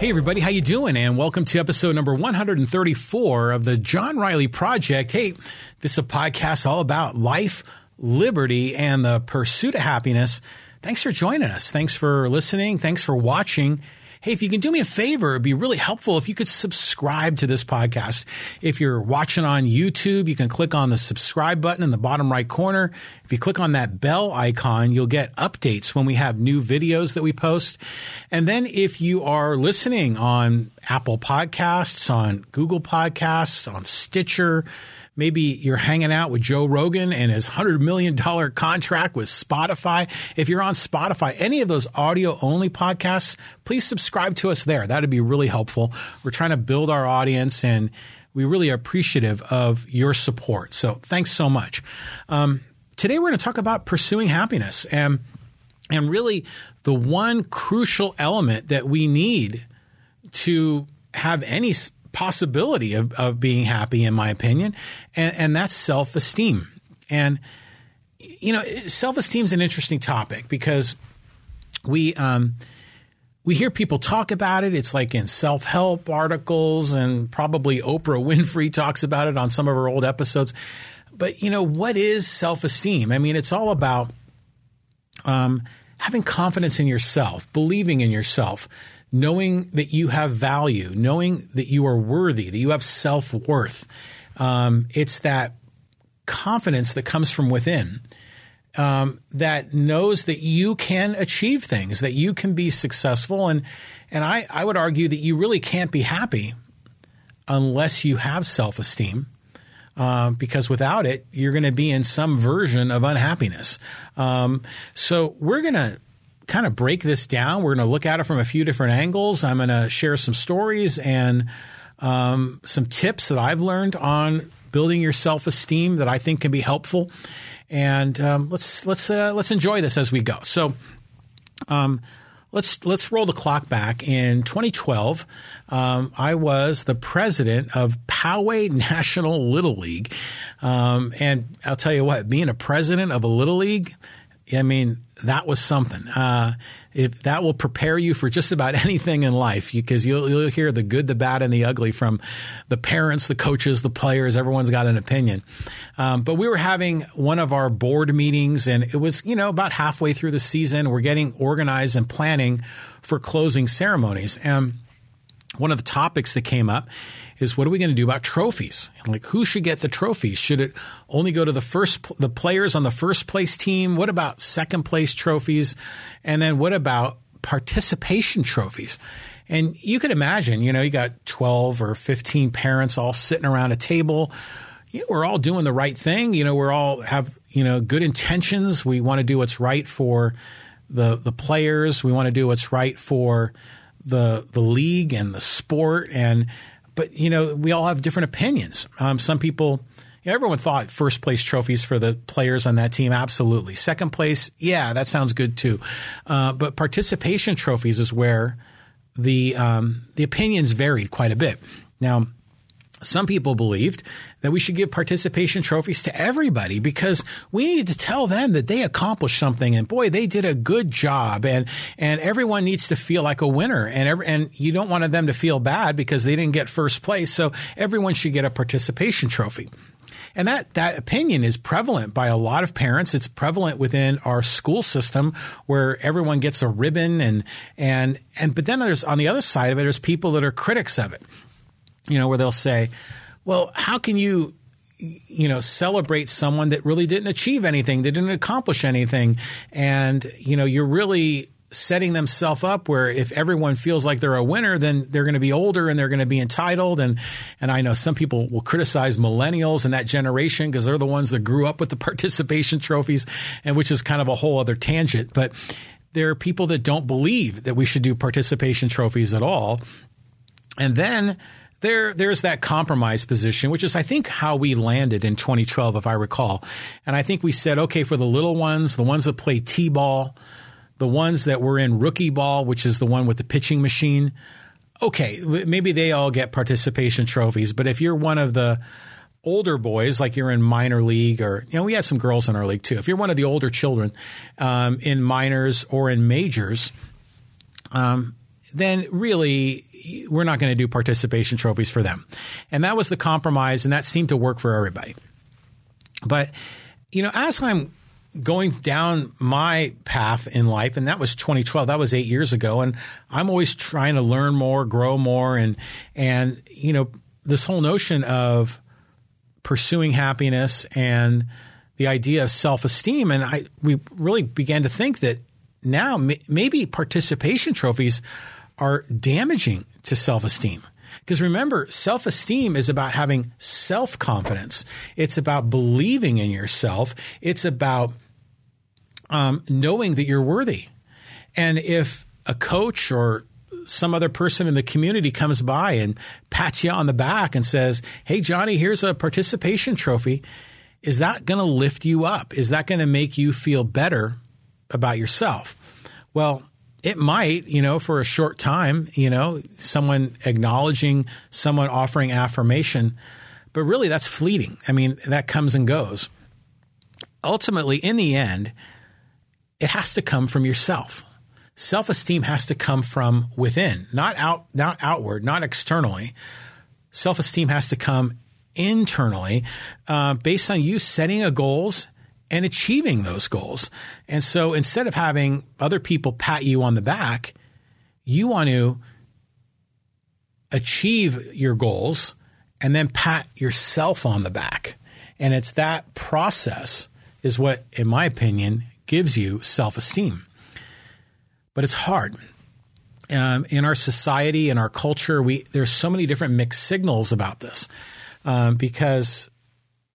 Hey everybody, how you doing? And welcome to episode number 134 of the John Riley Project. Hey, this is a podcast all about life, liberty, and the pursuit of happiness. Thanks for joining us. Thanks for listening. Thanks for watching. Hey, if you can do me a favor, it'd be really helpful if you could subscribe to this podcast. If you're watching on YouTube, you can click on the subscribe button in the bottom right corner. If you click on that bell icon, you'll get updates when we have new videos that we post. And then if you are listening on Apple Podcasts, on Google Podcasts, on Stitcher, Maybe you're hanging out with Joe Rogan and his $100 million contract with Spotify. If you're on Spotify, any of those audio only podcasts, please subscribe to us there. That'd be really helpful. We're trying to build our audience and we really are appreciative of your support. So thanks so much. Um, today we're going to talk about pursuing happiness and and really the one crucial element that we need to have any possibility of, of being happy, in my opinion, and, and that's self esteem. And, you know, self esteem is an interesting topic because we, um, we hear people talk about it. It's like in self help articles, and probably Oprah Winfrey talks about it on some of her old episodes. But, you know, what is self esteem? I mean, it's all about um, having confidence in yourself, believing in yourself, knowing that you have value, knowing that you are worthy, that you have self worth. Um, it's that confidence that comes from within um, that knows that you can achieve things, that you can be successful. And, and I, I would argue that you really can't be happy unless you have self esteem. Uh, because without it, you're going to be in some version of unhappiness. Um, so we're going to kind of break this down. We're going to look at it from a few different angles. I'm going to share some stories and um, some tips that I've learned on building your self esteem that I think can be helpful. And um, let's let's uh, let's enjoy this as we go. So. Um, let's let's roll the clock back. In 2012, um, I was the president of Poway National Little League, um, and I'll tell you what, being a president of a little league, I mean, that was something. Uh, if that will prepare you for just about anything in life, because you, will you'll hear the good, the bad, and the ugly from the parents, the coaches, the players. Everyone's got an opinion. Um, but we were having one of our board meetings, and it was you know about halfway through the season. We're getting organized and planning for closing ceremonies, and one of the topics that came up is what are we going to do about trophies? Like who should get the trophies? Should it only go to the first the players on the first place team? What about second place trophies? And then what about participation trophies? And you could imagine, you know, you got 12 or 15 parents all sitting around a table. You know, we're all doing the right thing. You know, we're all have, you know, good intentions. We want to do what's right for the the players. We want to do what's right for the the league and the sport and but you know, we all have different opinions. Um, some people, you know, everyone thought first place trophies for the players on that team, absolutely. Second place, yeah, that sounds good too. Uh, but participation trophies is where the um, the opinions varied quite a bit. Now, some people believed that we should give participation trophies to everybody because we need to tell them that they accomplished something and boy, they did a good job and, and everyone needs to feel like a winner and every, and you don't want them to feel bad because they didn't get first place. So everyone should get a participation trophy. And that, that opinion is prevalent by a lot of parents. It's prevalent within our school system where everyone gets a ribbon and, and, and, but then there's on the other side of it, there's people that are critics of it you know, where they'll say, well, how can you you know celebrate someone that really didn't achieve anything they didn't accomplish anything? And you know you're really setting themselves up where if everyone feels like they're a winner then they're going to be older and they're going to be entitled. And and I know some people will criticize millennials and that generation because they're the ones that grew up with the participation trophies and which is kind of a whole other tangent. But there are people that don't believe that we should do participation trophies at all. And then there there's that compromise position, which is I think how we landed in 2012, if I recall. And I think we said, okay, for the little ones, the ones that play t-ball, the ones that were in rookie ball, which is the one with the pitching machine, okay, maybe they all get participation trophies. But if you're one of the older boys, like you're in minor league, or you know, we had some girls in our league too. If you're one of the older children um, in minors or in majors, um, then really we're not going to do participation trophies for them. And that was the compromise, and that seemed to work for everybody. But, you know, as I'm going down my path in life, and that was 2012, that was eight years ago, and I'm always trying to learn more, grow more, and, and, you know, this whole notion of pursuing happiness and the idea of self-esteem and I we really began to think that now maybe participation trophies are damaging to self-esteem. Because remember, self esteem is about having self confidence. It's about believing in yourself. It's about um, knowing that you're worthy. And if a coach or some other person in the community comes by and pats you on the back and says, Hey, Johnny, here's a participation trophy. Is that going to lift you up? Is that going to make you feel better about yourself? Well, it might, you know, for a short time, you know, someone acknowledging, someone offering affirmation, but really that's fleeting. I mean, that comes and goes. Ultimately, in the end, it has to come from yourself self-esteem has to come from within, not out, not outward, not externally. Self-esteem has to come internally, uh, based on you setting a goals and achieving those goals. And so instead of having other people pat you on the back, you want to achieve your goals and then pat yourself on the back. And it's that process is what, in my opinion, gives you self esteem but it's hard. Um, in our society, in our culture, we there's so many different mixed signals about this um, because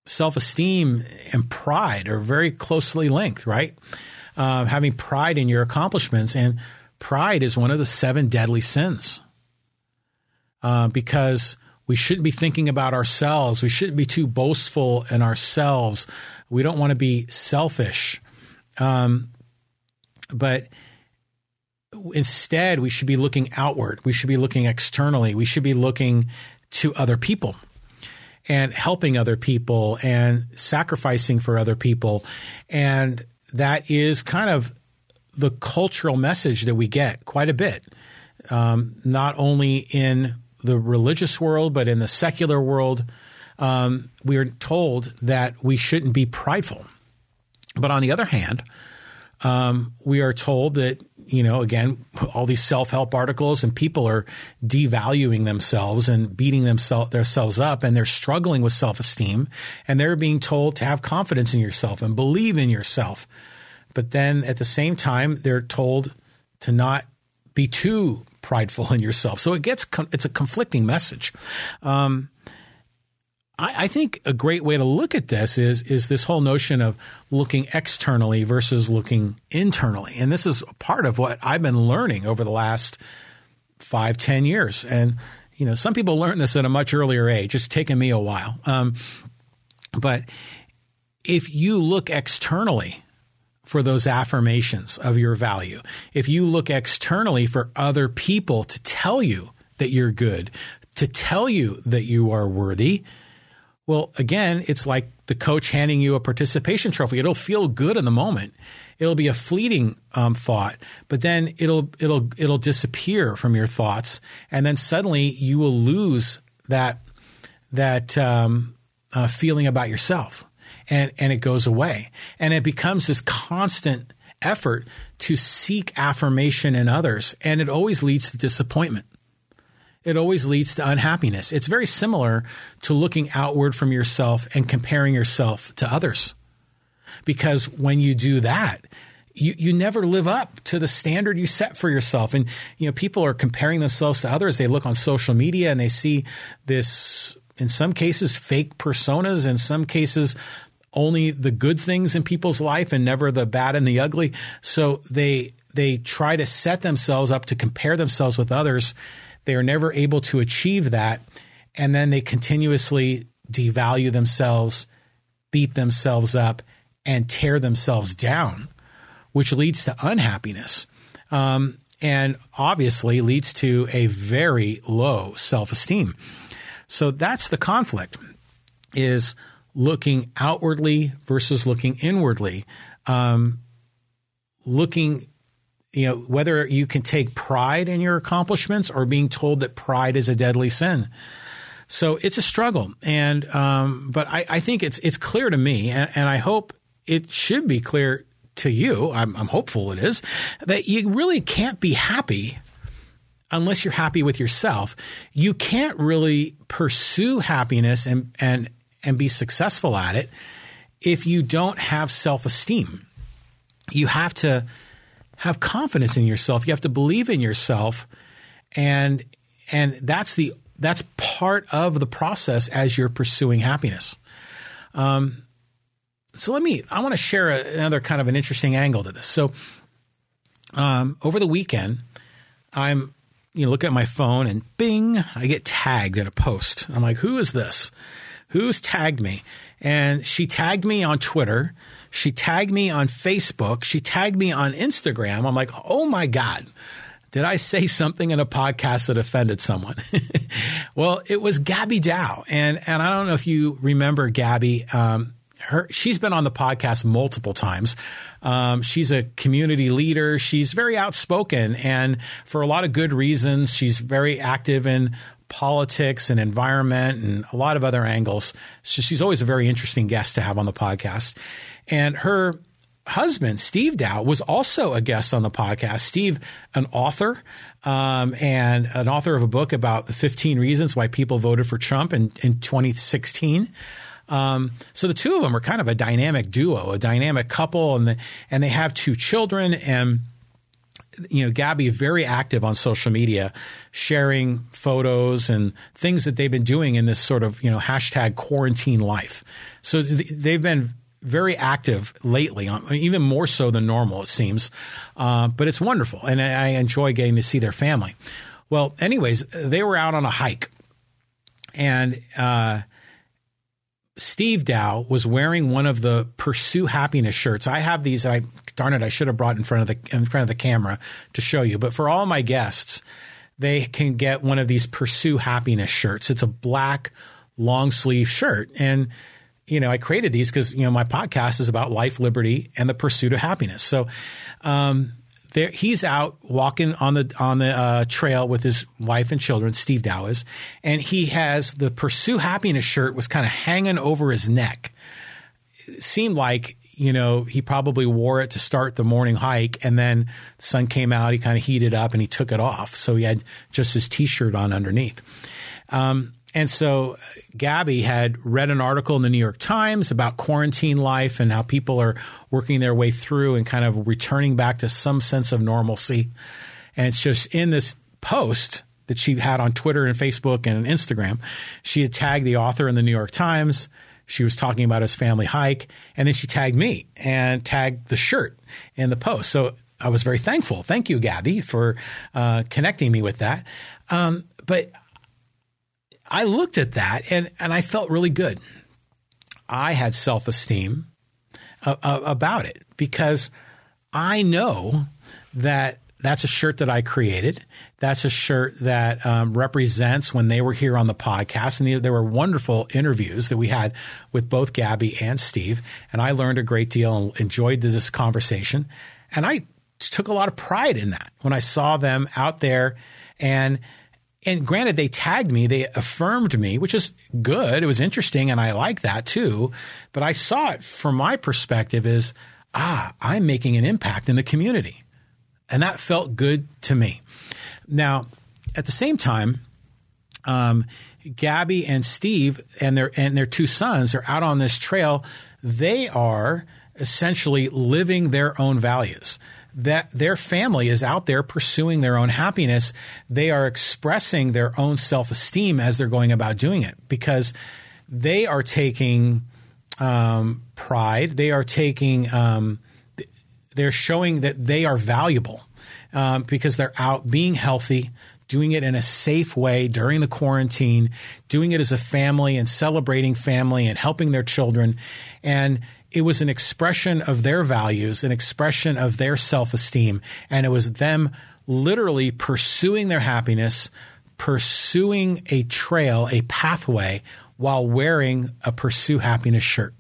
self-esteem and pride are very closely linked, right? Uh, having pride in your accomplishments, and pride is one of the seven deadly sins uh, because we shouldn't be thinking about ourselves. We shouldn't be too boastful in ourselves. We don't want to be selfish. Um, but instead, we should be looking outward. We should be looking externally. We should be looking to other people and helping other people and sacrificing for other people. And that is kind of the cultural message that we get quite a bit, um, not only in the religious world, but in the secular world. Um, we are told that we shouldn't be prideful. But on the other hand, um, we are told that you know, again, all these self help articles and people are devaluing themselves and beating themselves themselves up and they're struggling with self esteem and they're being told to have confidence in yourself and believe in yourself. But then at the same time, they're told to not be too prideful in yourself. So it gets, it's a conflicting message. Um, I, I think a great way to look at this is is this whole notion of looking externally versus looking internally, and this is part of what I've been learning over the last five, ten years. And you know, some people learn this at a much earlier age. It's taken me a while, um, but if you look externally for those affirmations of your value, if you look externally for other people to tell you that you're good, to tell you that you are worthy, well, again, it's like the coach handing you a participation trophy. It'll feel good in the moment. It'll be a fleeting um, thought, but then it'll it'll it'll disappear from your thoughts, and then suddenly you will lose that that um, uh, feeling about yourself, and and it goes away, and it becomes this constant effort to seek affirmation in others, and it always leads to disappointment it always leads to unhappiness. It's very similar to looking outward from yourself and comparing yourself to others. Because when you do that, you, you never live up to the standard you set for yourself. And, you know, people are comparing themselves to others. They look on social media and they see this, in some cases, fake personas, in some cases, only the good things in people's life and never the bad and the ugly. So they, they try to set themselves up to compare themselves with others they are never able to achieve that. And then they continuously devalue themselves, beat themselves up, and tear themselves down, which leads to unhappiness. Um, and obviously leads to a very low self-esteem. So that's the conflict is looking outwardly versus looking inwardly. Um, looking you know, whether you can take pride in your accomplishments or being told that pride is a deadly sin. So it's a struggle, and um, but I, I, think it's it's clear to me, and, and, I hope it should be clear to you. I'm, I'm hopeful it is that you really can't be happy unless you're happy with yourself. You can't really pursue happiness and and and be successful at it if you don't have self esteem. You have to have confidence in yourself. You have to believe in yourself, and and that's the that's part of the process as you're pursuing happiness. Um, so let me. I want to share a, another kind of an interesting angle to this. So um, over the weekend, I'm you know look at my phone and Bing, I get tagged in a post. I'm like, who is this? Who's tagged me? And she tagged me on Twitter. She tagged me on Facebook. She tagged me on Instagram. I'm like, oh my God, did I say something in a podcast that offended someone? well, it was Gabby Dow. And, and I don't know if you remember Gabby. Um, her, she's been on the podcast multiple times. Um, she's a community leader. She's very outspoken, and for a lot of good reasons. She's very active in politics and environment and a lot of other angles. So she's always a very interesting guest to have on the podcast. And her husband, Steve Dow, was also a guest on the podcast. Steve, an author, um, and an author of a book about the 15 reasons why people voted for Trump in, in 2016. Um, so the two of them are kind of a dynamic duo, a dynamic couple, and the, and they have two children. And you know, Gabby very active on social media, sharing photos and things that they've been doing in this sort of you know hashtag quarantine life. So they've been very active lately, um, even more so than normal, it seems. Uh, but it's wonderful, and I enjoy getting to see their family. Well, anyways, they were out on a hike, and uh, Steve Dow was wearing one of the Pursue Happiness shirts. I have these. I darn it, I should have brought in front of the in front of the camera to show you. But for all my guests, they can get one of these Pursue Happiness shirts. It's a black long sleeve shirt, and you know, I created these because you know my podcast is about life, liberty, and the pursuit of happiness. So, um, there he's out walking on the on the uh, trail with his wife and children. Steve Dow is, and he has the pursue happiness shirt was kind of hanging over his neck. It seemed like you know he probably wore it to start the morning hike, and then the sun came out. He kind of heated up and he took it off, so he had just his t-shirt on underneath. Um, and so Gabby had read an article in the New York Times about quarantine life and how people are working their way through and kind of returning back to some sense of normalcy. And it's just in this post that she had on Twitter and Facebook and Instagram, she had tagged the author in the New York Times. She was talking about his family hike, and then she tagged me and tagged the shirt in the post. So I was very thankful. Thank you, Gabby, for uh, connecting me with that. Um, but I looked at that and, and I felt really good. I had self esteem uh, uh, about it because I know that that's a shirt that I created. That's a shirt that um, represents when they were here on the podcast. And there were wonderful interviews that we had with both Gabby and Steve. And I learned a great deal and enjoyed this conversation. And I took a lot of pride in that when I saw them out there and and granted, they tagged me, they affirmed me, which is good. It was interesting, and I like that too. But I saw it from my perspective as ah, I'm making an impact in the community, and that felt good to me. Now, at the same time, um, Gabby and Steve and their and their two sons are out on this trail. They are essentially living their own values that their family is out there pursuing their own happiness. They are expressing their own self esteem as they're going about doing it because they are taking um, pride. They are taking, um, they're showing that they are valuable um, because they're out being healthy, doing it in a safe way during the quarantine, doing it as a family and celebrating family and helping their children. And it was an expression of their values, an expression of their self esteem. And it was them literally pursuing their happiness, pursuing a trail, a pathway, while wearing a Pursue Happiness shirt.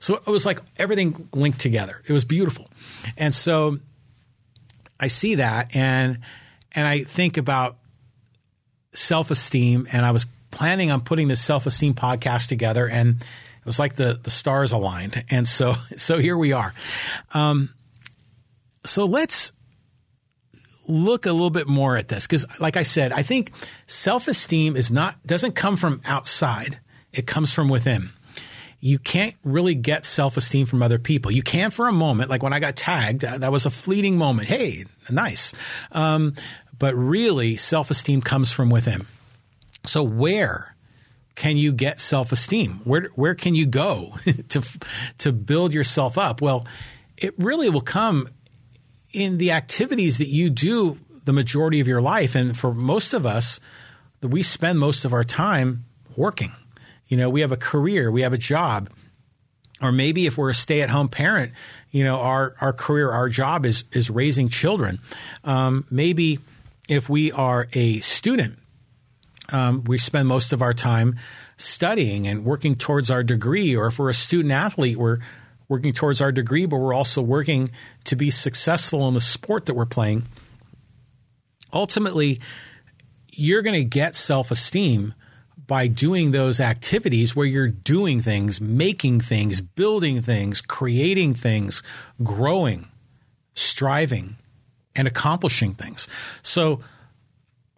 So it was like everything linked together. It was beautiful. And so I see that and and I think about self esteem, and I was planning on putting this self esteem podcast together, and it was like the the stars aligned, and so so here we are. Um, so let's look a little bit more at this because, like I said, I think self esteem is not doesn't come from outside; it comes from within you can't really get self esteem from other people. You can for a moment, like when I got tagged, that was a fleeting moment. Hey, nice. Um, but really, self esteem comes from within. So, where can you get self esteem? Where, where can you go to, to build yourself up? Well, it really will come in the activities that you do the majority of your life. And for most of us, we spend most of our time working. You know, we have a career, we have a job. Or maybe if we're a stay at home parent, you know, our, our career, our job is, is raising children. Um, maybe if we are a student, um, we spend most of our time studying and working towards our degree. Or if we're a student athlete, we're working towards our degree, but we're also working to be successful in the sport that we're playing. Ultimately, you're going to get self esteem by doing those activities where you're doing things, making things, building things, creating things, growing, striving, and accomplishing things. So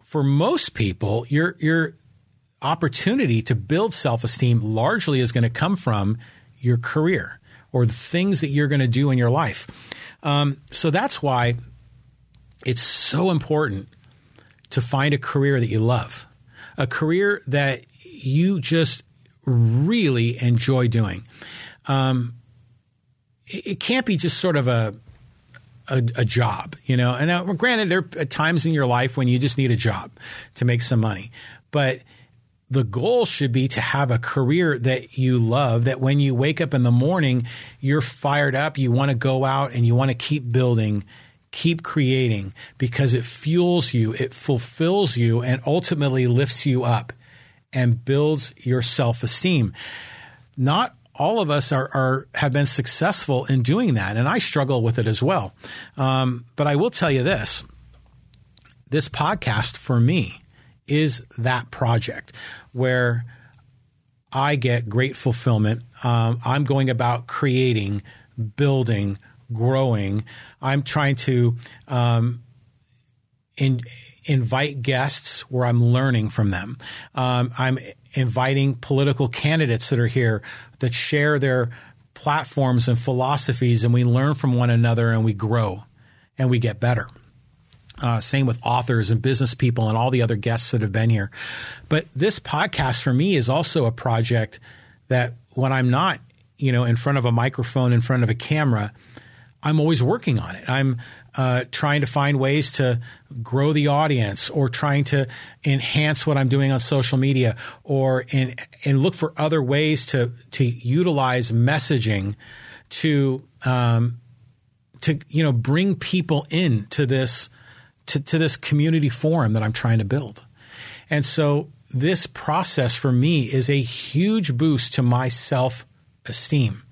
for most people, your your opportunity to build self-esteem largely is going to come from your career or the things that you're going to do in your life. Um, so that's why it's so important to find a career that you love a career that you just really enjoy doing. Um, it, it can't be just sort of a a, a, job, you know. And now, granted, there are times in your life when you just need a job to make some money, but the goal should be to have a career that you love. That when you wake up in the morning, you're fired up. You want to go out and you want to keep building keep creating because it fuels you, it fulfills you, and ultimately lifts you up and builds your self esteem. Not all of us are, are, have been successful in doing that, and I struggle with it as well. Um, but I will tell you this: this podcast for me is that project where I get great fulfillment. Um, I'm going about creating, building, growing. I'm trying to um, in, invite guests where I'm learning from them. Um, I'm inviting political candidates that are here that share their platforms and philosophies, and we learn from one another and we grow and we get better. Uh, same with authors and business people and all the other guests that have been here. But this podcast for me is also a project that when I'm not, you know, in front of a microphone, in front of a camera, I'm always working on it. I'm uh, trying to find ways to grow the audience or trying to enhance what I'm doing on social media or in, and look for other ways to, to utilize messaging to, um, to, you know, bring people into this, to, to this community forum that I'm trying to build. And so this process for me is a huge boost to my self esteem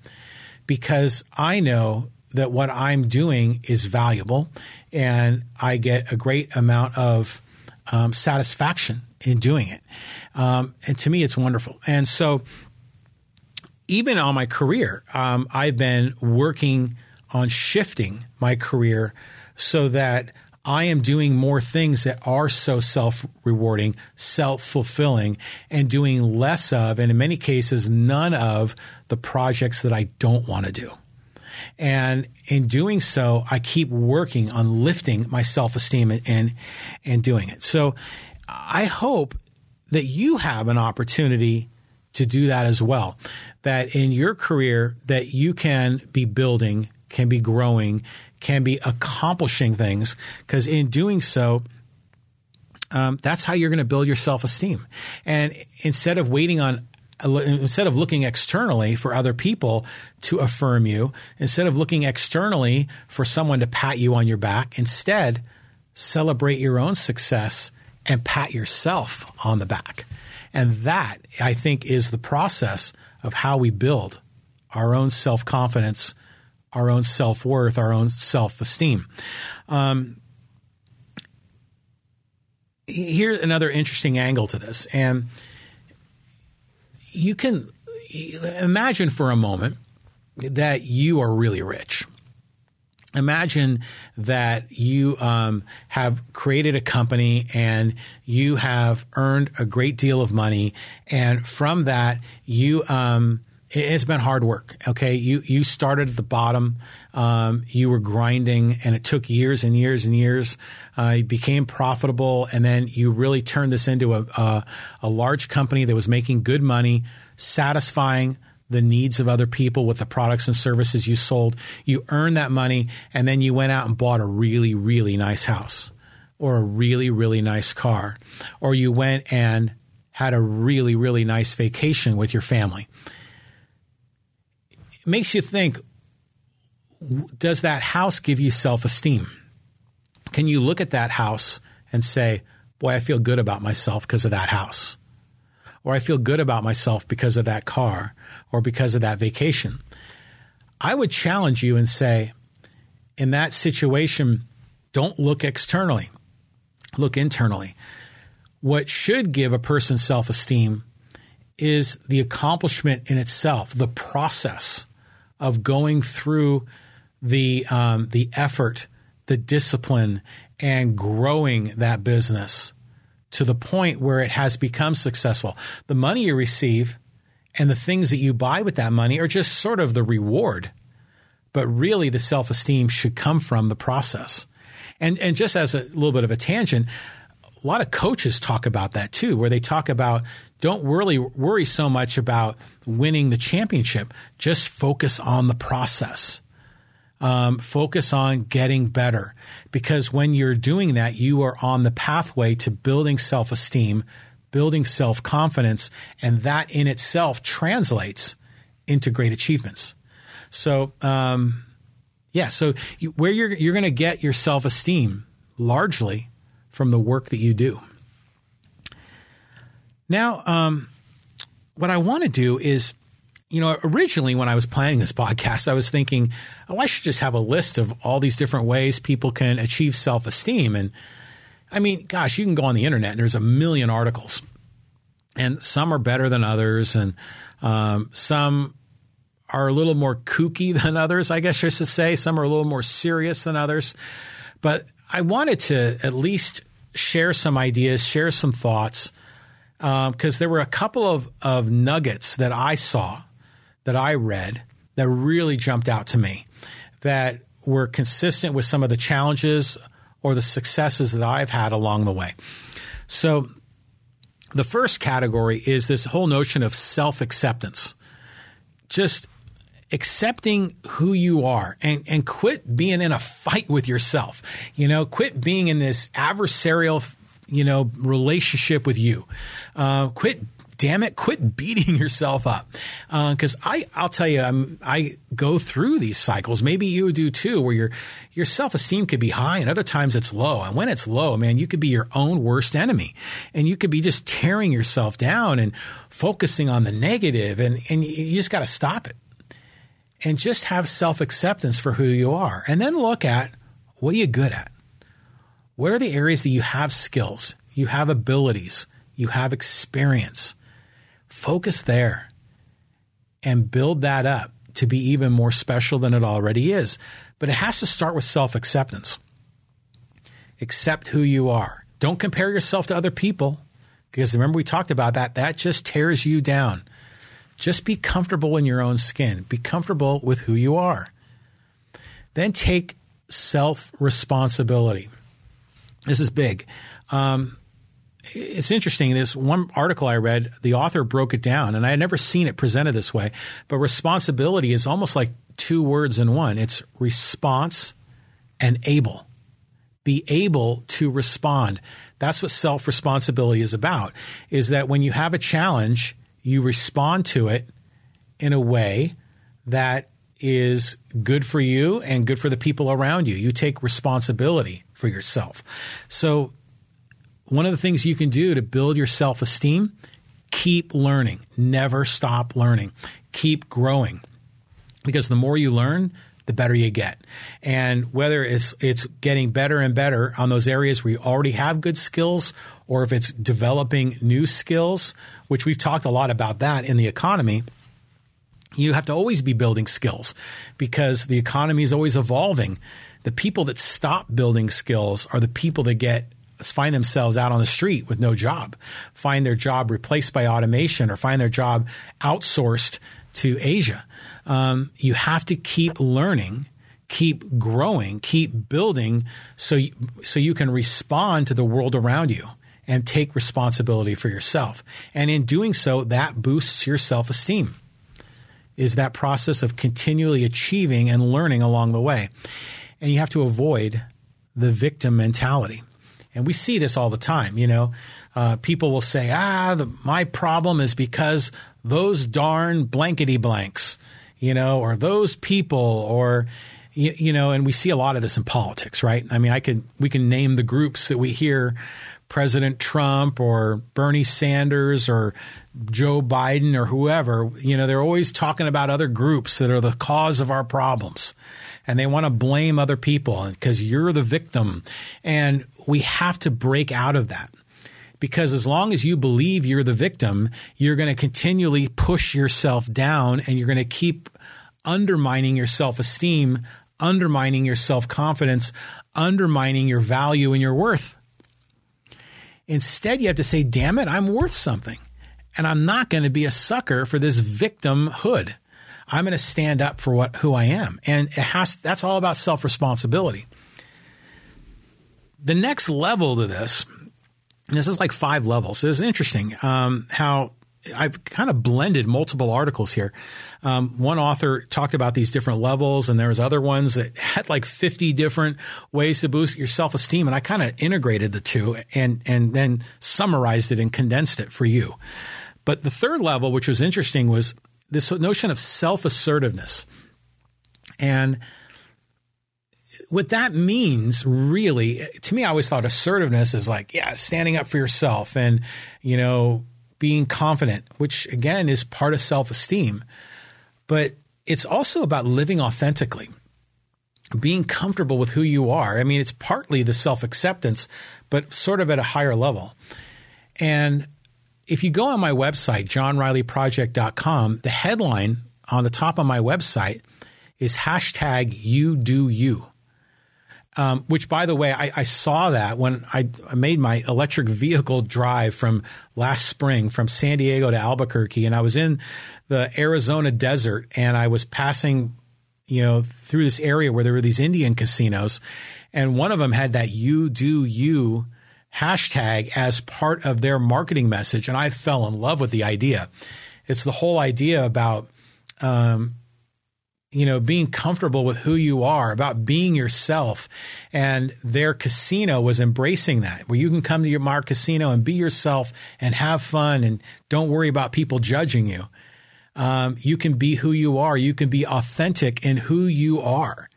because I know that what I'm doing is valuable and I get a great amount of um, satisfaction in doing it. Um, and to me, it's wonderful. And so, even on my career, um, I've been working on shifting my career so that I am doing more things that are so self rewarding, self fulfilling, and doing less of, and in many cases, none of the projects that I don't want to do. And in doing so, I keep working on lifting my self esteem and, and, doing it. So I hope that you have an opportunity to do that as well. That in your career that you can be building, can be growing, can be accomplishing things because in doing so, um, that's how you're going to build your self esteem. And instead of waiting on instead of looking externally for other people to affirm you, instead of looking externally for someone to pat you on your back, instead celebrate your own success and pat yourself on the back. And that, I think, is the process of how we build our own self confidence, our own self worth, our own self esteem. Um, here's another interesting angle to this. And you can imagine for a moment that you are really rich. Imagine that you um, have created a company and you have earned a great deal of money, and from that you um, it's been hard work. Okay, you you started at the bottom, um, you were grinding, and it took years and years and years. Uh, you became profitable, and then you really turned this into a, a a large company that was making good money, satisfying the needs of other people with the products and services you sold. You earned that money and then you went out and bought a really, really nice house or a really, really nice car. Or you went and had a really, really nice vacation with your family. It makes you think does that house give you self esteem? Can you look at that house and say, boy, I feel good about myself because of that house? Or I feel good about myself because of that car or because of that vacation. I would challenge you and say, in that situation, don't look externally, look internally. What should give a person self esteem is the accomplishment in itself, the process of going through the um, the effort, the discipline, and growing that business to the point where it has become successful. The money you receive and the things that you buy with that money are just sort of the reward. But really, the self esteem should come from the process. And, and just as a little bit of a tangent, a lot of coaches talk about that too, where they talk about don't worry, worry so much about winning the championship, just focus on the process. Um, focus on getting better because when you're doing that, you are on the pathway to building self esteem, building self confidence, and that in itself translates into great achievements. So, um, yeah, so you, where you're you're going to get your self esteem largely from the work that you do. Now, um, what I want to do is, you know, originally when I was planning this podcast, I was thinking, oh, I should just have a list of all these different ways people can achieve self esteem and I mean, gosh, you can go on the internet and there's a million articles, and some are better than others, and um, some are a little more kooky than others, I guess I should say. Some are a little more serious than others. But I wanted to at least share some ideas, share some thoughts, because um, there were a couple of, of nuggets that I saw, that I read, that really jumped out to me, that were consistent with some of the challenges or the successes that I've had along the way. So, the first category is this whole notion of self acceptance. Just accepting who you are and, and quit being in a fight with yourself. You know, quit being in this adversarial, you know, relationship with you. Uh, quit damn it, quit beating yourself up. Because uh, I, I'll tell you, I'm, I go through these cycles. Maybe you do too, where your your self esteem could be high, and other times it's low. And when it's low, man, you could be your own worst enemy, and you could be just tearing yourself down and focusing on the negative, and and you just got to stop it, and just have self acceptance for who you are, and then look at what are you good at. What are the areas that you have skills, you have abilities, you have experience? Focus there and build that up to be even more special than it already is. But it has to start with self acceptance. Accept who you are. Don't compare yourself to other people because remember, we talked about that. That just tears you down. Just be comfortable in your own skin, be comfortable with who you are. Then take self responsibility. This is big. Um, it's interesting. This one article I read, the author broke it down, and I had never seen it presented this way. But responsibility is almost like two words in one it's response and able. Be able to respond. That's what self responsibility is about, is that when you have a challenge, you respond to it in a way that is good for you and good for the people around you. You take responsibility for yourself. So one of the things you can do to build your self esteem, keep learning. Never stop learning. Keep growing. Because the more you learn, the better you get. And whether it's it's getting better and better on those areas where you already have good skills or if it's developing new skills, which we've talked a lot about that in the economy, you have to always be building skills because the economy is always evolving. The people that stop building skills are the people that get find themselves out on the street with no job, find their job replaced by automation, or find their job outsourced to Asia. Um, you have to keep learning, keep growing, keep building, so you, so you can respond to the world around you and take responsibility for yourself. And in doing so, that boosts your self esteem. Is that process of continually achieving and learning along the way. And you have to avoid the victim mentality. And we see this all the time. You know, uh, people will say, ah, the, my problem is because those darn blankety blanks, you know, or those people, or, you, you, know, and we see a lot of this in politics, right? I mean, I can, we can name the groups that we hear President Trump or Bernie Sanders or Joe Biden or whoever, you know, they're always talking about other groups that are the cause of our problems. And they want to blame other people because you're the victim. And we have to break out of that because as long as you believe you're the victim, you're going to continually push yourself down and you're going to keep undermining your self esteem, undermining your self confidence, undermining your value and your worth. Instead, you have to say, damn it, I'm worth something. And I'm not going to be a sucker for this victimhood. I'm going to stand up for what who I am. And it has that's all about self-responsibility the next level to this, this is like five levels. So it's interesting um, how I've kind of blended multiple articles here. Um, one author talked about these different levels, and there was other ones that had like 50 different ways to boost your self esteem. And I kind of integrated the two and and then summarized it and condensed it for you. But the third level, which was interesting, was this notion of self assertiveness. And what that means really to me i always thought assertiveness is like yeah standing up for yourself and you know being confident which again is part of self-esteem. But it's also about living authentically being comfortable with who you are. I mean it's partly the self-acceptance but sort of at a higher level. And if you go on my website johnrileyproject.com the headline on the top of my website is hashtag you do you um, which, by the way, I, I, saw that when I, I made my electric vehicle drive from last spring from San Diego to Albuquerque, and I was in the Arizona desert, and I was passing, you know, through this area where there were these Indian casinos, and one of them had that "You Do You" hashtag as part of their marketing message, and I fell in love with the idea. It's the whole idea about um, you know, being comfortable with who you are, about being yourself. And their casino was embracing that, where you can come to your Mar casino and be yourself and have fun and don't worry about people judging you. Um, you can be who you are. You can be authentic in who you are.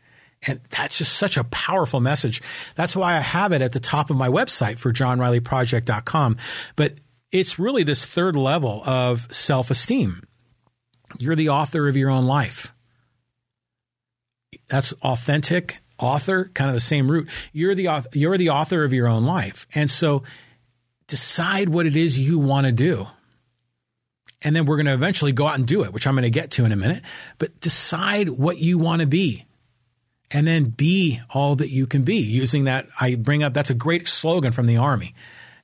And that's just such a powerful message. That's why I have it at the top of my website for johnrileyproject.com. But it's really this third level of self esteem. You're the author of your own life that's authentic author, kind of the same root. You're the you're the author of your own life, and so decide what it is you want to do. And then we're going to eventually go out and do it, which I'm going to get to in a minute. But decide what you want to be and then be all that you can be using that. I bring up that's a great slogan from the Army,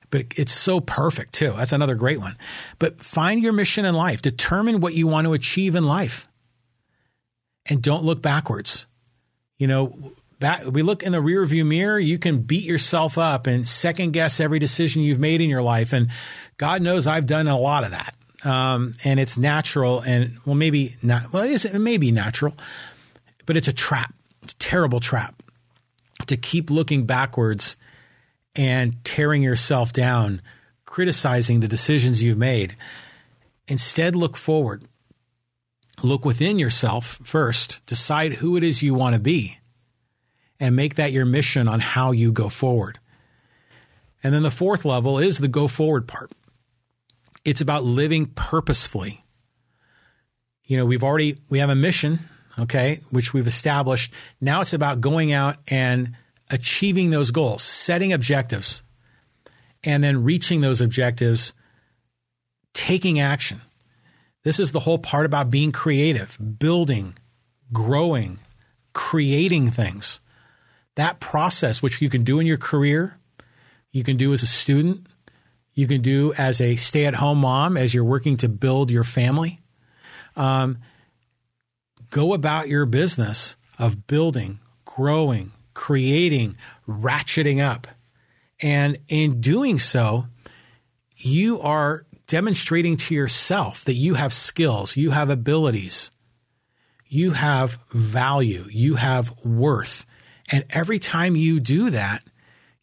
but it's so perfect too. That's another great one. But find your mission in life, determine what you want to achieve in life and don't look backwards. You know, back, we look in the rear view mirror, you can beat yourself up and second guess every decision you've made in your life. And God knows I've done a lot of that. Um, and it's natural and well, maybe not, well, it may be natural, but it's a trap. It's a terrible trap to keep looking backwards and tearing yourself down, criticizing the decisions you've made. Instead, look forward look within yourself first, decide who it is you want to be, and make that your mission on how you go forward. And then the fourth level is the go forward part. It's about living purposefully. You know, we've already we have a mission okay, which we've established. Now it's about going out and achieving those goals, setting objectives, and then reaching those objectives, taking action. This is the whole part about being creative, building, growing, creating things. That process, which you can do in your career, you can do as a student, you can do as a stay at home mom as you're working to build your family. Um, go about your business of building, growing, creating, ratcheting up. And in doing so, you are demonstrating to yourself that you have skills, you have abilities, you have value, you have worth. And every time you do that,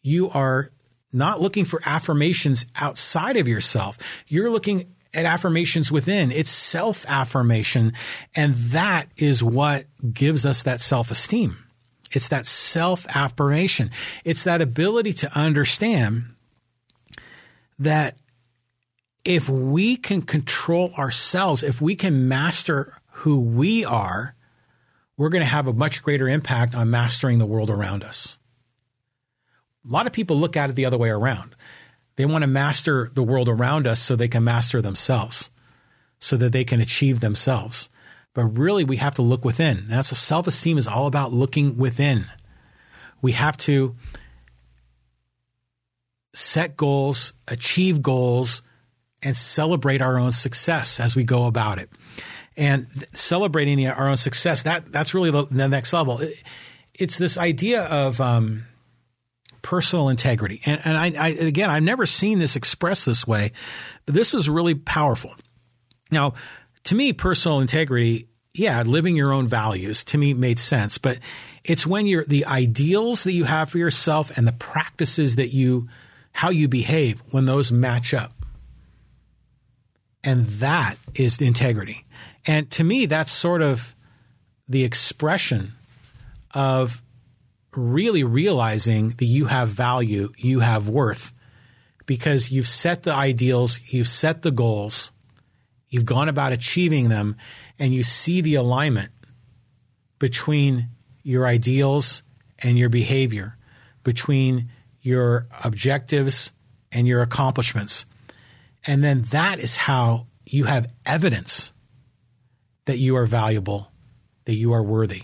you are not looking for affirmations outside of yourself. You're looking at affirmations within. It's self affirmation. And that is what gives us that self esteem. It's that self affirmation. It's that ability to understand that if we can control ourselves, if we can master who we are, we're going to have a much greater impact on mastering the world around us. A lot of people look at it the other way around. They want to master the world around us so they can master themselves, so that they can achieve themselves. But really, we have to look within. That's what self esteem is all about looking within. We have to set goals, achieve goals, and celebrate our own success as we go about it. And celebrating the, our own success, that that's really the, the next level. It, it's this idea of um, personal integrity. And, and I, I, again, I've never seen this expressed this way, but this was really powerful. Now, to me, personal integrity, yeah, living your own values to me made sense, but it's when you're the ideals that you have for yourself and the practices that you, how you behave, when those match up. And that is integrity. And to me, that's sort of the expression of really realizing that you have value, you have worth, because you've set the ideals, you've set the goals, you've gone about achieving them, and you see the alignment between your ideals and your behavior, between your objectives and your accomplishments. And then that is how you have evidence that you are valuable, that you are worthy.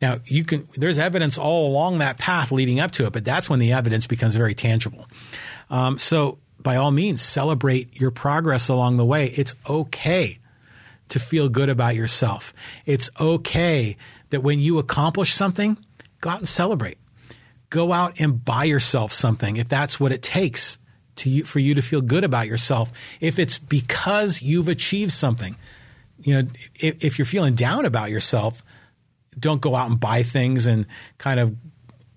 Now, you can there's evidence all along that path leading up to it, but that's when the evidence becomes very tangible. Um, so, by all means, celebrate your progress along the way. It's okay to feel good about yourself. It's okay that when you accomplish something, go out and celebrate. Go out and buy yourself something if that's what it takes to you, for you to feel good about yourself. If it's because you've achieved something, you know, if, if you're feeling down about yourself, don't go out and buy things and kind of,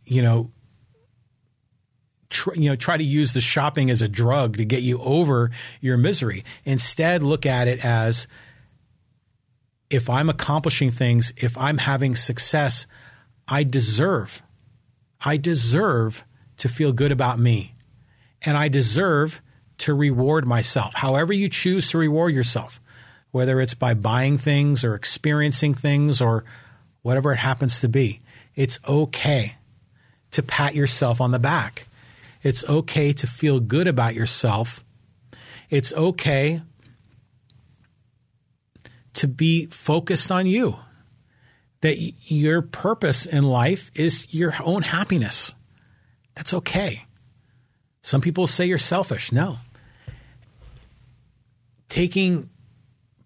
you know, tr- you know, try to use the shopping as a drug to get you over your misery. Instead, look at it as if I'm accomplishing things, if I'm having success, I deserve, I deserve to feel good about me. And I deserve to reward myself, however you choose to reward yourself, whether it's by buying things or experiencing things or whatever it happens to be. It's okay to pat yourself on the back. It's okay to feel good about yourself. It's okay to be focused on you. That your purpose in life is your own happiness. That's okay. Some people say you're selfish. No. Taking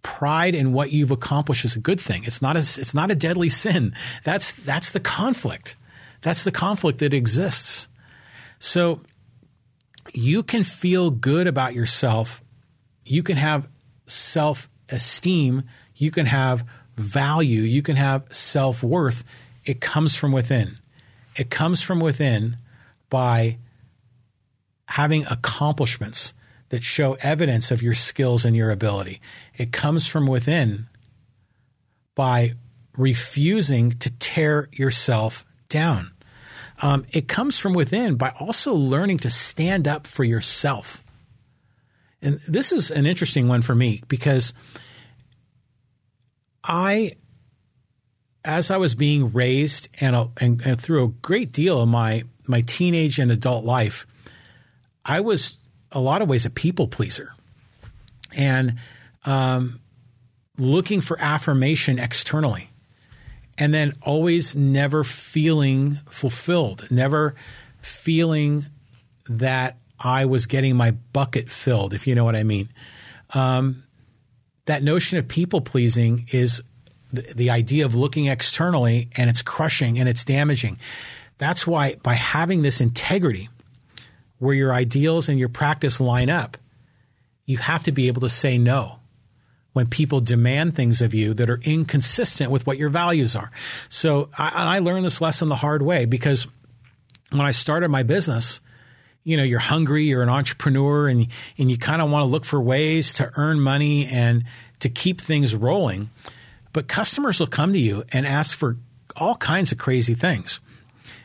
pride in what you've accomplished is a good thing. It's not a, it's not a deadly sin. That's that's the conflict. That's the conflict that exists. So you can feel good about yourself. You can have self-esteem, you can have value, you can have self-worth. It comes from within. It comes from within by having accomplishments that show evidence of your skills and your ability. It comes from within by refusing to tear yourself down. Um, it comes from within by also learning to stand up for yourself. And this is an interesting one for me because I as I was being raised and, and, and through a great deal of my my teenage and adult life, I was a lot of ways a people pleaser, and um, looking for affirmation externally, and then always never feeling fulfilled, never feeling that I was getting my bucket filled, if you know what I mean. Um, that notion of people pleasing is the, the idea of looking externally and it's crushing and it's damaging. That's why by having this integrity where your ideals and your practice line up, you have to be able to say no when people demand things of you that are inconsistent with what your values are. So I, I learned this lesson the hard way because when I started my business, you know, you're hungry, you're an entrepreneur and, and you kind of want to look for ways to earn money and to keep things rolling. But customers will come to you and ask for all kinds of crazy things.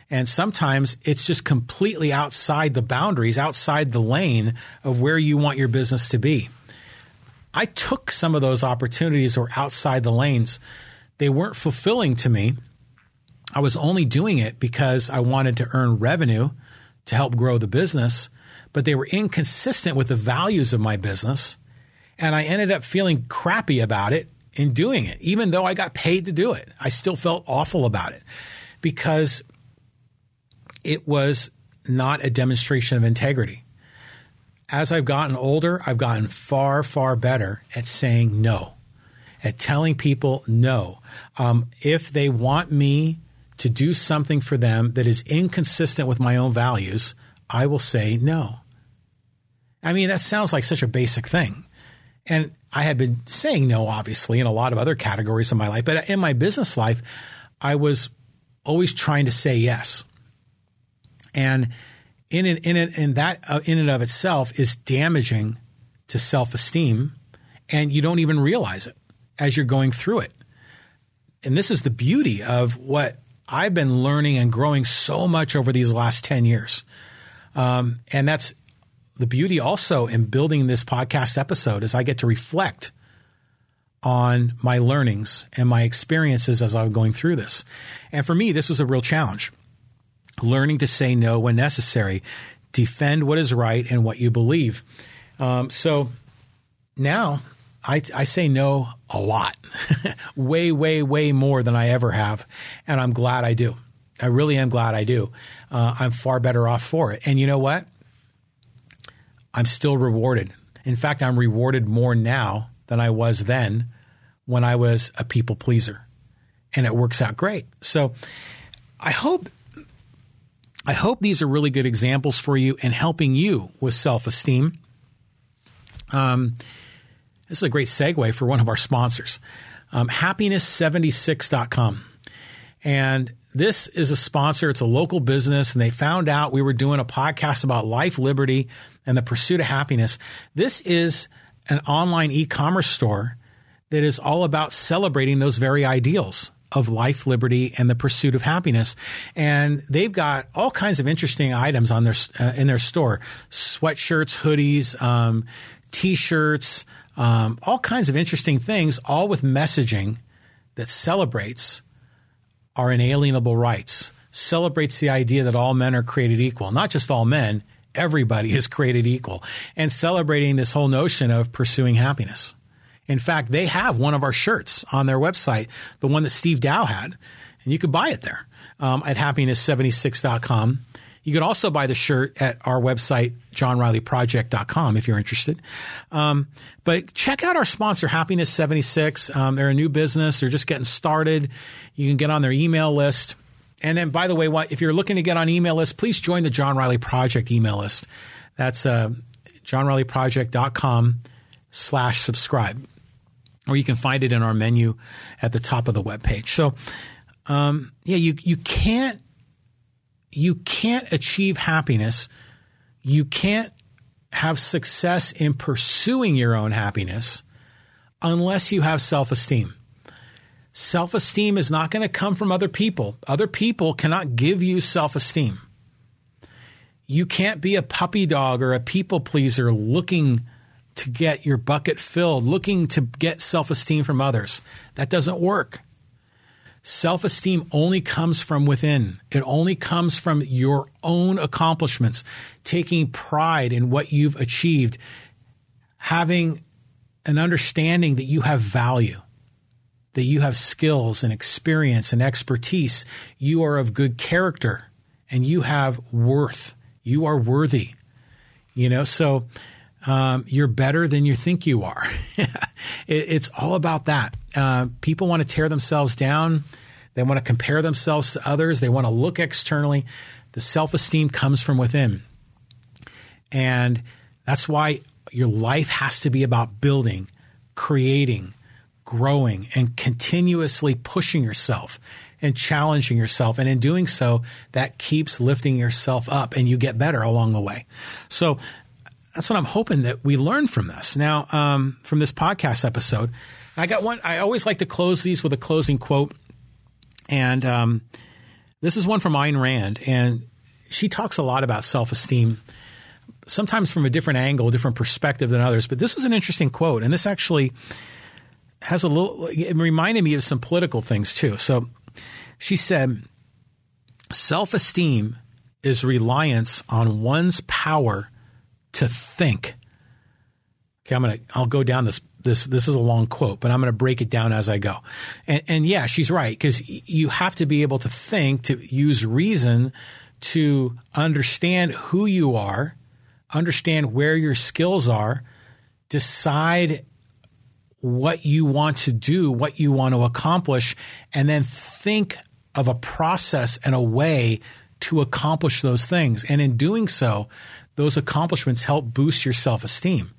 And sometimes it's just completely outside the boundaries, outside the lane of where you want your business to be. I took some of those opportunities or outside the lanes. They weren't fulfilling to me. I was only doing it because I wanted to earn revenue to help grow the business, but they were inconsistent with the values of my business. And I ended up feeling crappy about it in doing it. Even though I got paid to do it, I still felt awful about it because it was not a demonstration of integrity. As I've gotten older, I've gotten far, far better at saying no, at telling people no. Um, if they want me to do something for them that is inconsistent with my own values, I will say no. I mean, that sounds like such a basic thing. And I had been saying no, obviously, in a lot of other categories of my life. But in my business life, I was always trying to say yes. And in it, in it, and that uh, in and of itself is damaging to self esteem. And you don't even realize it as you're going through it. And this is the beauty of what I've been learning and growing so much over these last 10 years. Um, and that's the beauty also in building this podcast episode is I get to reflect on my learnings and my experiences as I'm going through this. And for me, this was a real challenge. Learning to say no when necessary, defend what is right and what you believe. Um, so now I, I, say no a lot, way, way, way more than I ever have. And I'm glad I do. I really am glad I do. Uh, I'm far better off for it. And you know what? I'm still rewarded. In fact, I'm rewarded more now than I was then when I was a people pleaser. And it works out great. So I hope I hope these are really good examples for you and helping you with self-esteem. Um, this is a great segue for one of our sponsors, um, happiness76.com. And this is a sponsor. It's a local business, and they found out we were doing a podcast about life, liberty, and the pursuit of happiness. This is an online e commerce store that is all about celebrating those very ideals of life, liberty, and the pursuit of happiness. And they've got all kinds of interesting items on their uh, in their store: sweatshirts, hoodies, um, t-shirts, um, all kinds of interesting things, all with messaging that celebrates our inalienable rights, celebrates the idea that all men are created equal, not just all men everybody is created equal and celebrating this whole notion of pursuing happiness. In fact, they have one of our shirts on their website, the one that Steve Dow had, and you could buy it there um, at happiness76.com. You could also buy the shirt at our website, johnrileyproject.com, if you're interested. Um, but check out our sponsor, Happiness 76. Um, they're a new business. They're just getting started. You can get on their email list. And then, by the way, if you're looking to get on email list, please join the John Riley Project email list. That's uh, johnrileyproject.com slash subscribe. Or you can find it in our menu at the top of the web page. So, um, yeah, you, you can't you can't achieve happiness. You can't have success in pursuing your own happiness unless you have self esteem. Self esteem is not going to come from other people. Other people cannot give you self esteem. You can't be a puppy dog or a people pleaser looking to get your bucket filled, looking to get self esteem from others. That doesn't work. Self esteem only comes from within. It only comes from your own accomplishments, taking pride in what you've achieved, having an understanding that you have value, that you have skills and experience and expertise. You are of good character and you have worth. You are worthy. You know, so um, you're better than you think you are. it, it's all about that. Uh, people want to tear themselves down. They want to compare themselves to others. They want to look externally. The self esteem comes from within. And that's why your life has to be about building, creating, growing, and continuously pushing yourself and challenging yourself. And in doing so, that keeps lifting yourself up and you get better along the way. So that's what I'm hoping that we learn from this. Now, um, from this podcast episode, I got one. I always like to close these with a closing quote. And um, this is one from Ayn Rand. And she talks a lot about self esteem sometimes from a different angle, different perspective than others. But this was an interesting quote, and this actually has a little. It reminded me of some political things too. So she said, "Self esteem is reliance on one's power to think." Okay, I'm gonna. I'll go down this. This this is a long quote, but I'm going to break it down as I go. And, and yeah, she's right because you have to be able to think, to use reason, to understand who you are understand where your skills are, decide what you want to do, what you want to accomplish, and then think of a process and a way to accomplish those things. And in doing so, those accomplishments help boost your self esteem.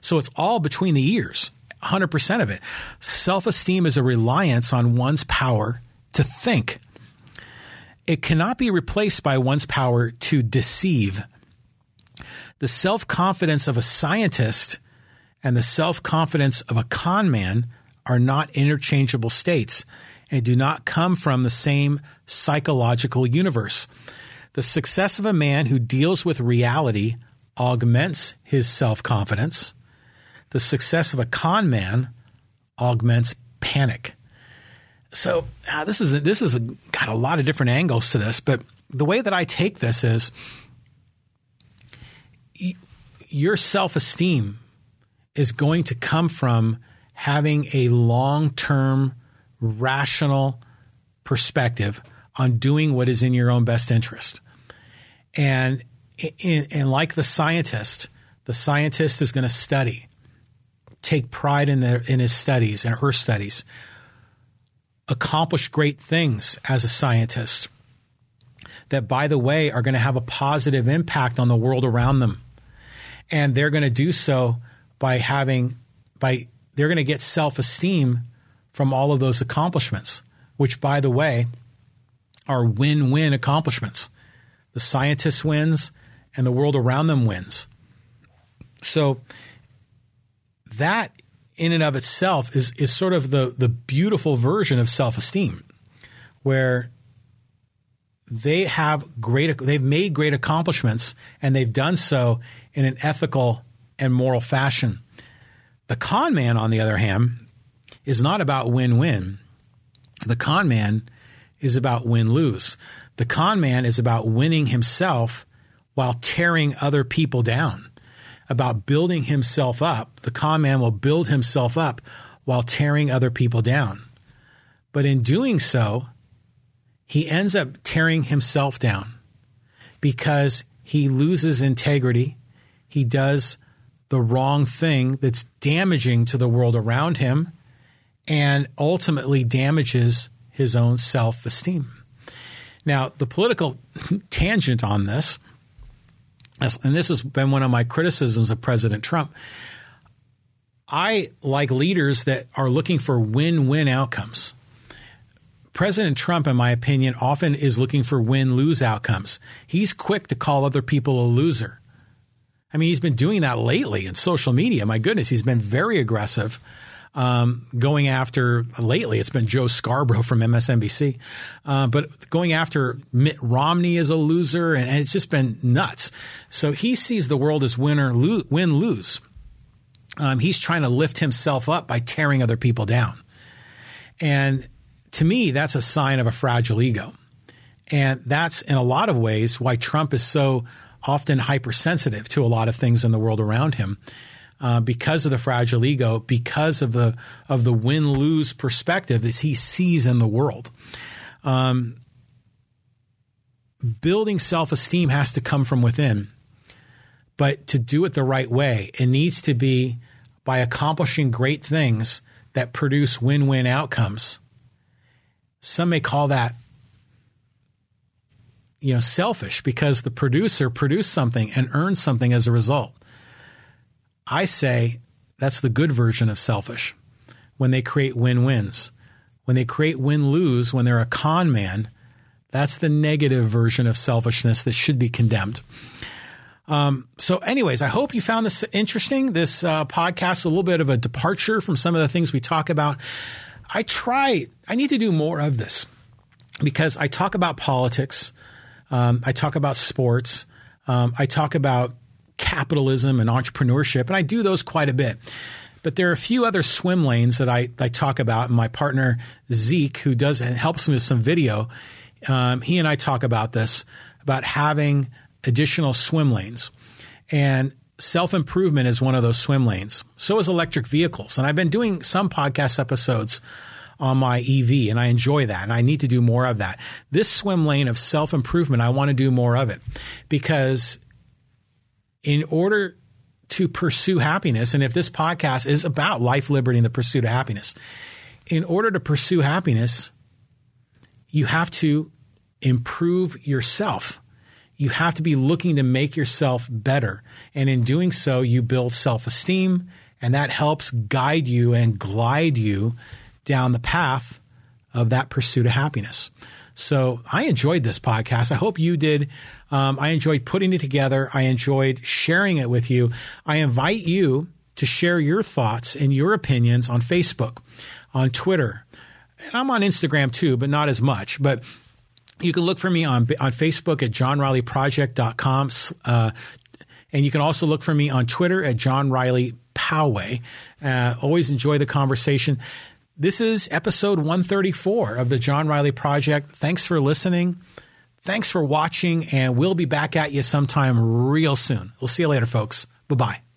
So it's all between the ears, 100% of it. Self esteem is a reliance on one's power to think. It cannot be replaced by one's power to deceive the self confidence of a scientist and the self confidence of a con man are not interchangeable states and do not come from the same psychological universe. The success of a man who deals with reality augments his self confidence. The success of a con man augments panic. So uh, this is this is got a lot of different angles to this, but the way that I take this is your self esteem is going to come from having a long term, rational perspective on doing what is in your own best interest. And, and like the scientist, the scientist is going to study, take pride in, their, in his studies and her studies, accomplish great things as a scientist that, by the way, are going to have a positive impact on the world around them and they're going to do so by having by they're going to get self-esteem from all of those accomplishments which by the way are win-win accomplishments the scientist wins and the world around them wins so that in and of itself is is sort of the the beautiful version of self-esteem where they have great they've made great accomplishments and they've done so in an ethical and moral fashion. The con man, on the other hand, is not about win win. The con man is about win lose. The con man is about winning himself while tearing other people down, about building himself up. The con man will build himself up while tearing other people down. But in doing so, he ends up tearing himself down because he loses integrity he does the wrong thing that's damaging to the world around him and ultimately damages his own self esteem. Now, the political tangent on this, and this has been one of my criticisms of President Trump. I like leaders that are looking for win win outcomes. President Trump, in my opinion, often is looking for win lose outcomes. He's quick to call other people a loser. I mean, he's been doing that lately in social media. My goodness, he's been very aggressive. Um, going after lately, it's been Joe Scarborough from MSNBC, uh, but going after Mitt Romney as a loser, and, and, it's just been nuts. So he sees the world as winner, lo- win, lose. Um, he's trying to lift himself up by tearing other people down. And to me, that's a sign of a fragile ego. And that's in a lot of ways why Trump is so often hypersensitive to a lot of things in the world around him. Uh, because of the fragile ego, because of the of the win lose perspective that he sees in the world. Um, building self esteem has to come from within, but to do it the right way, it needs to be by accomplishing great things that produce win win outcomes. Some may call that you know selfish because the producer produced something and earned something as a result. I say that's the good version of selfish when they create win-wins. When they create win-lose when they're a con man, that's the negative version of selfishness that should be condemned. Um, so, anyways, I hope you found this interesting. This uh, podcast a little bit of a departure from some of the things we talk about. I try. I need to do more of this because I talk about politics. Um, I talk about sports. Um, I talk about capitalism and entrepreneurship, and I do those quite a bit. But there are a few other swim lanes that I, I talk about. And my partner Zeke, who does and helps me with some video, um, he and I talk about this about having additional swim lanes, and self improvement is one of those swim lanes. So is electric vehicles, and I've been doing some podcast episodes on my EV, and I enjoy that, and I need to do more of that. This swim lane of self improvement, I want to do more of it because in order to pursue happiness, and if this podcast is about life, liberty, and the pursuit of happiness, in order to pursue happiness, you have to improve yourself. You have to be looking to make yourself better. And in doing so, you build self esteem, and that helps guide you and glide you down the path of that pursuit of happiness. So I enjoyed this podcast. I hope you did. Um, I enjoyed putting it together. I enjoyed sharing it with you. I invite you to share your thoughts and your opinions on Facebook, on Twitter, and I'm on Instagram too, but not as much. But you can look for me on on Facebook at johnrileyproject.com. Uh, and you can also look for me on Twitter at John Riley Poway. Uh, always enjoy the conversation. This is episode 134 of the John Riley Project. Thanks for listening. Thanks for watching, and we'll be back at you sometime real soon. We'll see you later, folks. Bye bye.